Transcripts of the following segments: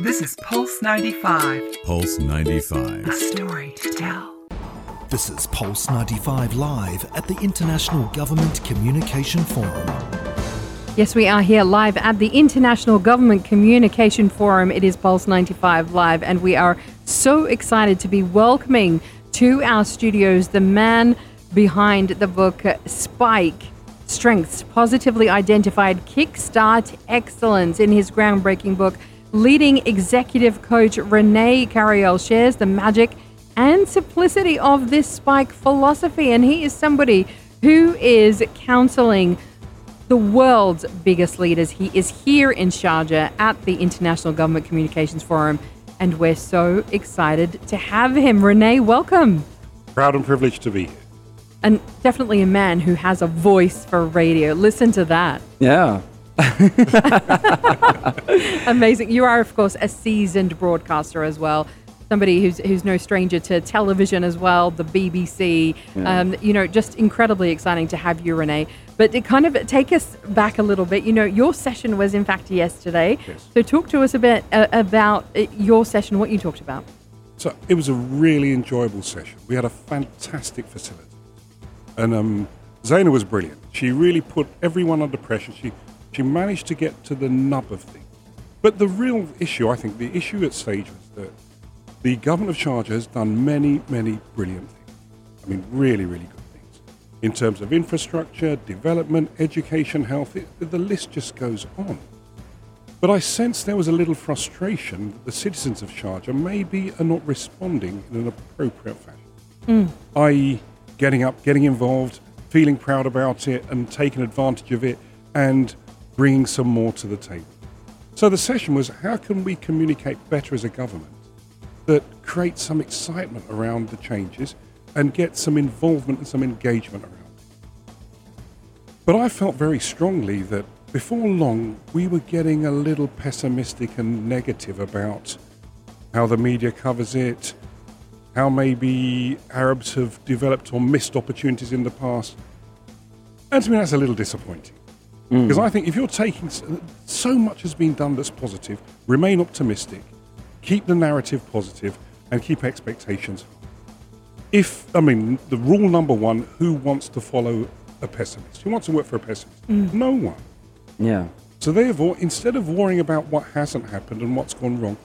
This is Pulse 95, Pulse 95. a 95. story to tell. This is Pulse 95 Live at the International Government Communication Forum. Yes, we are here live at the International Government Communication Forum. It is Pulse 95 Live, and we are so excited to be welcoming to our studios the man behind the book Spike Strengths Positively Identified Kickstart Excellence. In his groundbreaking book, leading executive coach Rene Carayol shares the magic and simplicity of this Spike philosophy, and he is somebody who is counseling the world's biggest leaders. He is here in Sharjah at the International Government Communications Forum, and we're so excited to have him. Rene, welcome. Proud and privileged to be here. And definitely a man who has a voice for radio. Listen to that. Yeah. Amazing. You are, of course, a seasoned broadcaster as well. Somebody who's who's no stranger to television as well, the BBC. Um, you know, just incredibly exciting to have you, Rene. But to kind of take us back a little bit, you know, your session was in fact yesterday. Yes. So talk to us a bit uh, about uh, your session, what you talked about. So it was a really enjoyable session. We had a fantastic facility. And um, Zaina was brilliant. She really put everyone under pressure. She, she managed to get to the nub of things. But the real issue, I think, the issue at stage was that the government of Sharjah has done many, many brilliant things. I mean, really, really good things. In terms of infrastructure, development, education, health, it, the list just goes on. But I sense there was a little frustration that the citizens of Sharjah maybe are not responding in an appropriate fashion. Mm. I.e., getting up, getting involved, feeling proud about it, and taking advantage of it, and bringing some more to the table. So the session was how can we communicate better as a government that creates some excitement around the changes and get some involvement and some engagement around it? But I felt very strongly that before long we were getting a little pessimistic and negative about how the media covers it, how maybe Arabs have developed or missed opportunities in the past. And to me, that's a little disappointing. Mm. Because I think if you're taking so much has been done that's positive, remain optimistic, keep the narrative positive, and keep expectations. If, I mean, the rule number one who wants to follow a pessimist? Who wants to work for a pessimist? Mm. No one. Yeah. So therefore, instead of worrying about what hasn't happened and what's gone wrong,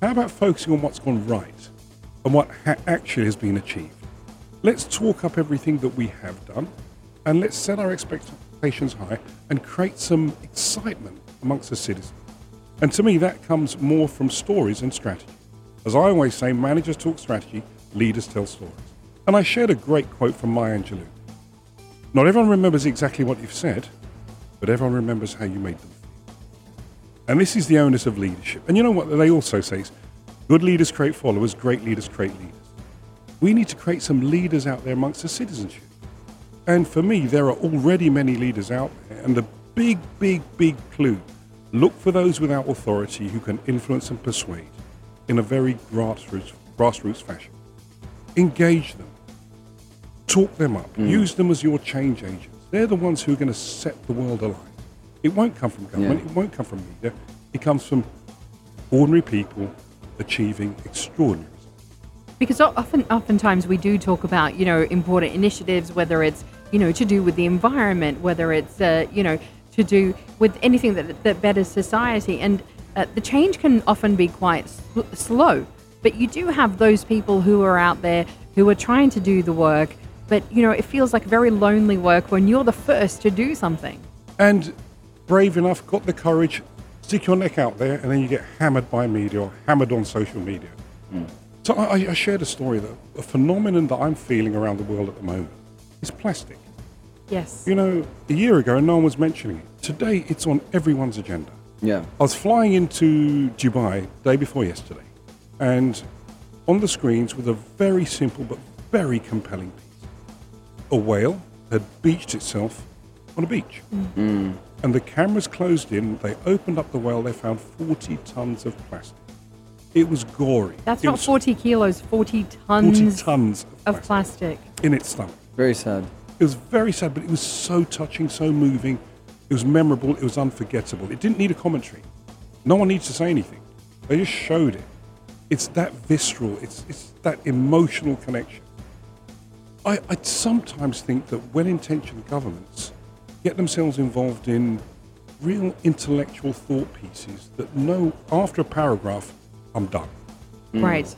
how about focusing on what's gone right and what ha- actually has been achieved? Let's talk up everything that we have done and let's set our expectations high and create some excitement amongst the citizens. And to me, that comes more from stories and strategy. As I always say, managers talk strategy, leaders tell stories. And I shared a great quote from Maya Angelou. Not everyone remembers exactly what you've said, but everyone remembers how you made them feel. And this is the onus of leadership. And you know what they also say is good leaders create followers, great leaders create leaders. We need to create some leaders out there amongst the citizenship. And for me, there are already many leaders out there. And the big, big, big clue look for those without authority who can influence and persuade in a very grassroots, grassroots fashion. Engage them, talk them up, mm. use them as your change agents. They're the ones who are going to set the world alight. It won't come from government, Yeah. it won't come from media, it comes from ordinary people achieving extraordinary. Because often, oftentimes we do talk about, you know, important initiatives, whether it's, you know, to do with the environment, whether it's, uh, you know, to do with anything that, that betters society. And uh, the change can often be quite sl- slow. But you do have those people who are out there who are trying to do the work. But, you know, it feels like very lonely work when you're the first to do something. and brave enough, got the courage, stick your neck out there, and then you get hammered by media or hammered on social media. So I, I shared a story that a phenomenon that I'm feeling around the world at the moment is plastic. Yes. You know, a year ago, no one was mentioning it. Today, it's on everyone's agenda. Yeah. I was flying into Dubai day before yesterday, and on the screens was a very simple but very compelling piece. A whale had beached itself on a beach. Mm-hmm. And the cameras closed in, they opened up the whale, they found 40 tons of plastic. It was gory. That's It not 40 kilos, 40 tons 40 tons of of plastic plastic. in its stomach. Very sad. It was very sad, but it was so touching, so moving. It was memorable. It was unforgettable. It didn't need a commentary. No one needs to say anything. They just showed it. It's that visceral. It's it's that emotional connection. I, I sometimes think that well-intentioned governments get themselves involved in real intellectual thought pieces that know after a paragraph, I'm done. Right.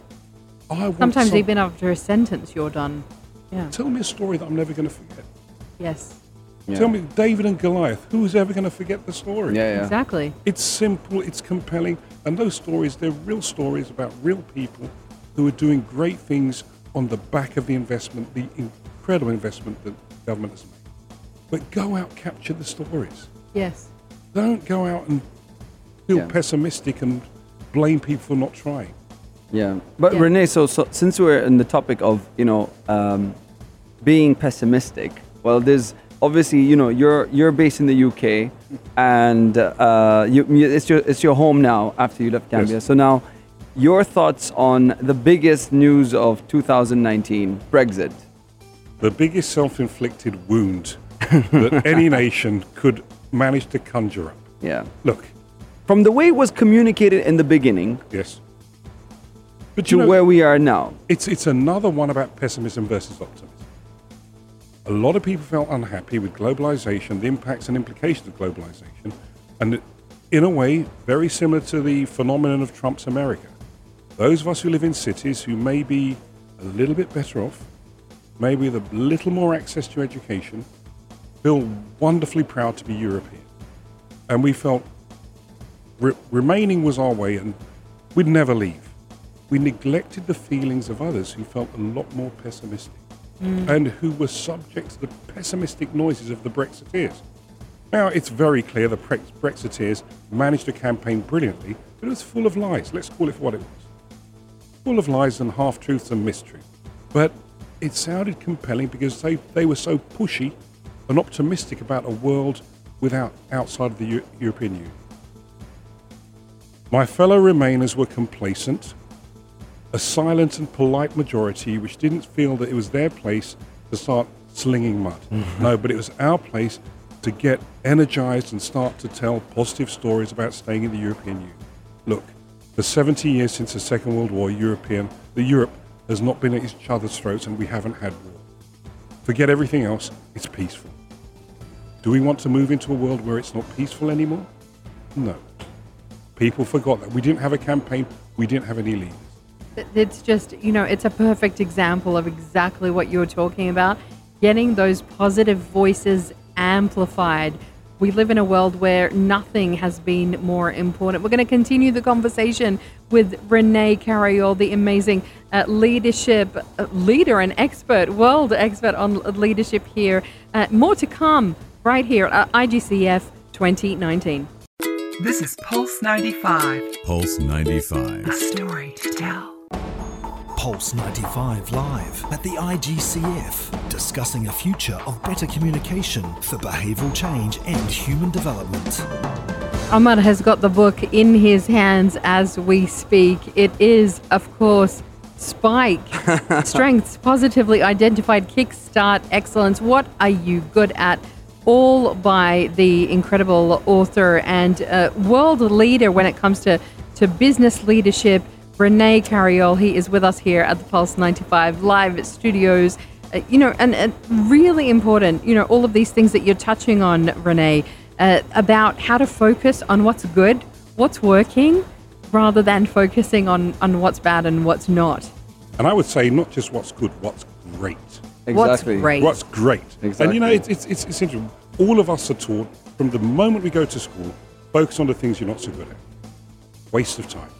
I want Sometimes some- even after a sentence, you're done. Yeah. tell me a story that I'm never going to forget. Yes. Yeah. Tell me David and Goliath. Who's ever going to forget the story? Yeah, yeah. Exactly. It's simple, it's compelling, and those stories, they're real stories about real people who are doing great things on the back of the investment, the incredible investment that government has made. But go out, capture the stories. Yes. Don't go out and feel Yeah. pessimistic and blame people for not trying. Yeah, but Yeah. Rene, so, so since we're in the topic of you know um, being pessimistic, well, there's obviously you know you're you're based in the UK, and uh, you, you, it's your it's your home now after you left Gambia. Yes. So now, your thoughts on the biggest news of 2019, Brexit? The biggest self inflicted wound that any nation could manage to conjure up. Yeah, Look, from the way it was communicated in the beginning yes. But to you know, where we are now. It's, it's another one about pessimism versus optimism. A lot of people felt unhappy with globalization, the impacts and implications of globalization, and in a way, very similar to the phenomenon of Trump's America. Those of us who live in cities who may be a little bit better off, maybe with a little more access to education, feel wonderfully proud to be European. And we felt re- remaining was our way and we'd never leave. We neglected the feelings of others who felt a lot more pessimistic mm. and who were subject to the pessimistic noises of the Brexiteers. Now, it's very clear the Brex- Brexiteers managed to campaign brilliantly, but it was full of lies. Let's call it what it was. Full of lies and half truths and mystery. But it sounded compelling because they, they were so pushy and optimistic about a world without outside of the Eu- European Union. My fellow Remainers were complacent, a silent and polite majority which didn't feel that it was their place to start slinging mud. Mm-hmm. No, but it was our place to get energized and start to tell positive stories about staying in the European Union. Look, for 70 years since the Second World War, European, the Europe has not been at each other's throats and we haven't had war. Forget everything else, it's peaceful. Do we want to move into a world where it's not peaceful anymore? No. People forgot that. We didn't have a campaign, we didn't have any leaders. It- It's just, you know, it's a perfect example of exactly what you're talking about. Getting those positive voices amplified. We live in a world where nothing has been more important. We're going to continue the conversation with Rene Carayol, the amazing uh, leadership uh, leader and expert, world expert on leadership here. Uh, more to come right here at IGCF 2019. This is Pulse 95, Pulse 95. a story to tell. Pulse 95 Live at the IGCF, discussing a future of better communication for behavioural change and human development. Ahmad has got the book in his hands as we speak. It is, of course, Spike Strengths Positively Identified Kickstart Excellence. What are you good at? All by the incredible author and uh, world leader when it comes to, to business leadership, Rene Carayol. He is with us here at the Pulse 95 live studios. Uh, you know, and, and really important, you know, all of these things that you're touching on, Rene, uh, about how to focus on what's good, what's working, rather than focusing on, on what's bad and what's not. And I would say not just what's good, what's great. Exactly. What's Exactly. great? What's great. Exactly. And you know, it's, Exactly. it's, it's, it's interesting. All of us are taught from the moment we go to school, focus on the things you're not so good at. Waste of time.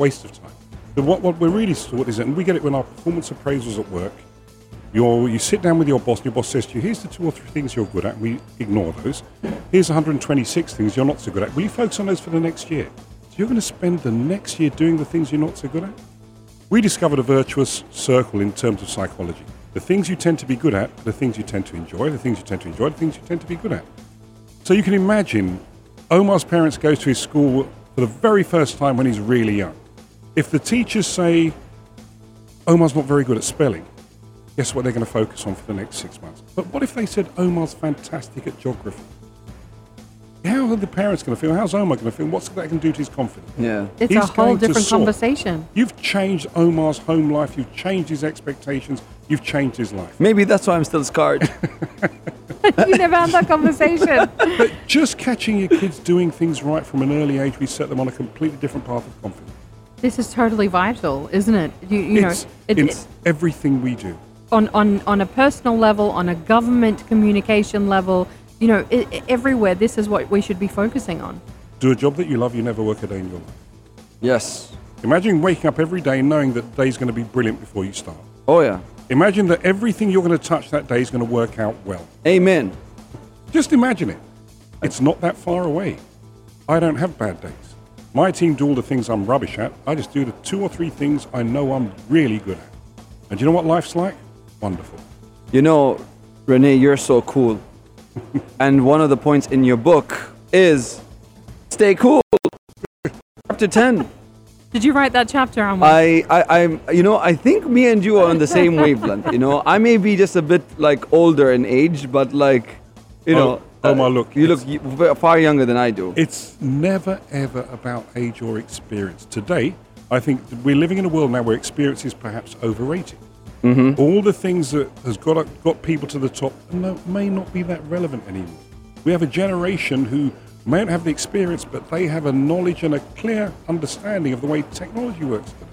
Waste of time. But what, what we're really taught is that, and we get it when our performance appraisals at work, you're, you sit down with your boss, and your boss says to you, here's the two or three things you're good at, we ignore those. Here's 126 things you're not so good at. Will you focus on those for the next year? So you're going to spend the next year doing the things you're not so good at? We discovered a virtuous circle in terms of psychology. The things you tend to be good at, the things you tend to enjoy, the things you tend to enjoy, the things you tend to be good at. So you can imagine Omar's parents go to his school for the very first time when he's really young. If the teachers say Omar's not very good at spelling, guess what they're going to focus on for the next six months? But what if they said Omar's fantastic at geography? How are the parents going to feel? How's Omar going to feel? What's that going to do to his confidence? Yeah. It's He's a whole different conversation. You've changed Omar's home life. You've changed his expectations. You've changed his life. Maybe that's why I'm still scarred. you never had that conversation. But just catching your kids doing things right from an early age, we set them on a completely different path of confidence. This is totally vital, isn't it? You, you know, it's it, everything we do. on, on, on a personal level, on a government communication level, you know, i i everywhere, this is what we should be focusing on. Do a job that you love, you never work a day in your life. yes. Imagine waking up every day knowing that the day's going to be brilliant before you start. Oh yeah. Imagine that everything you're going to touch that day is going to work out well. Amen. Just imagine it. It's not that far away. I don't have bad days. My team do all the things I'm rubbish at. I just do the two or three things I know I'm really good at. And do you know what life's like? Wonderful. You know, Rene, you're so cool. and one of the points in your book is stay cool. Chapter 10. Did you write that chapter, Omar? I, I, I'm, you know, I think me and you are on the same wavelength. You know, I may be just a bit like older in age, but like, you know, uh, Oh, my look, you look y- far younger than I do. It's never ever about age or experience. Today, I think we're living in a world now where experience is perhaps overrated. Mm-hmm. All the things that has got got people to the top no, may not be that relevant anymore. We have a generation who may not have the experience, but they have a knowledge and a clear understanding of the way technology works today.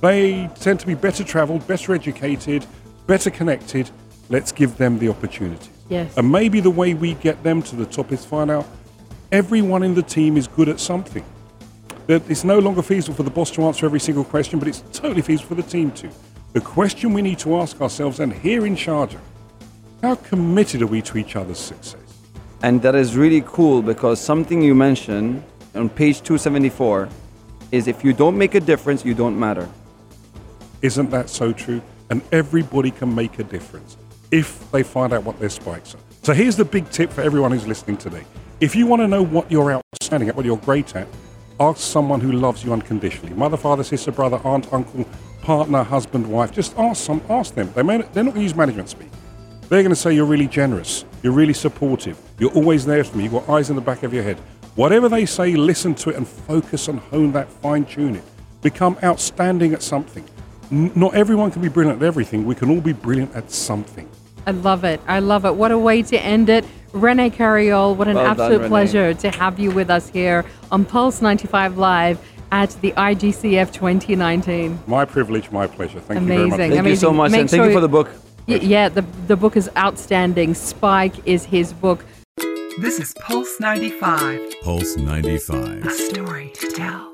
They tend to be better traveled, better educated, better connected. Let's give them the opportunity. Yes. And maybe the way we get them to the top is find out everyone in the team is good at something. That it's no longer feasible for the boss to answer every single question, but it's totally feasible for the team to. The question we need to ask ourselves, and here in Sharjah, how committed are we to each other's success? And that is really cool because something you mentioned on page 274 is if you don't make a difference, you don't matter. Isn't that so true? And everybody can make a difference if they find out what their spikes are. So here's the big tip for everyone who's listening today. If you want to know what you're outstanding at, what you're great at, ask someone who loves you unconditionally. Mother, father, sister, brother, aunt, uncle, partner, husband, wife. Just ask some, ask them. They may, they're not going to use management speak. They're going to say you're really generous, you're really supportive, you're always there for me, you've got eyes in the back of your head. Whatever they say, listen to it and focus and hone that, fine tune it. Become outstanding at something. N- not everyone can be brilliant at everything. We can all be brilliant at something. I love it. I love it. What a way to end it. Rene Carayol, what an Well absolute Rene. pleasure to have you with us here on Pulse 95 Live at the IGCF 2019. My privilege, my pleasure. Thank you very Amazing. much. Thank you so much, Make and thank you for the book. Y- yeah, the, the book is outstanding. Spike is his book. This is Pulse 95, Pulse 95. a story to tell.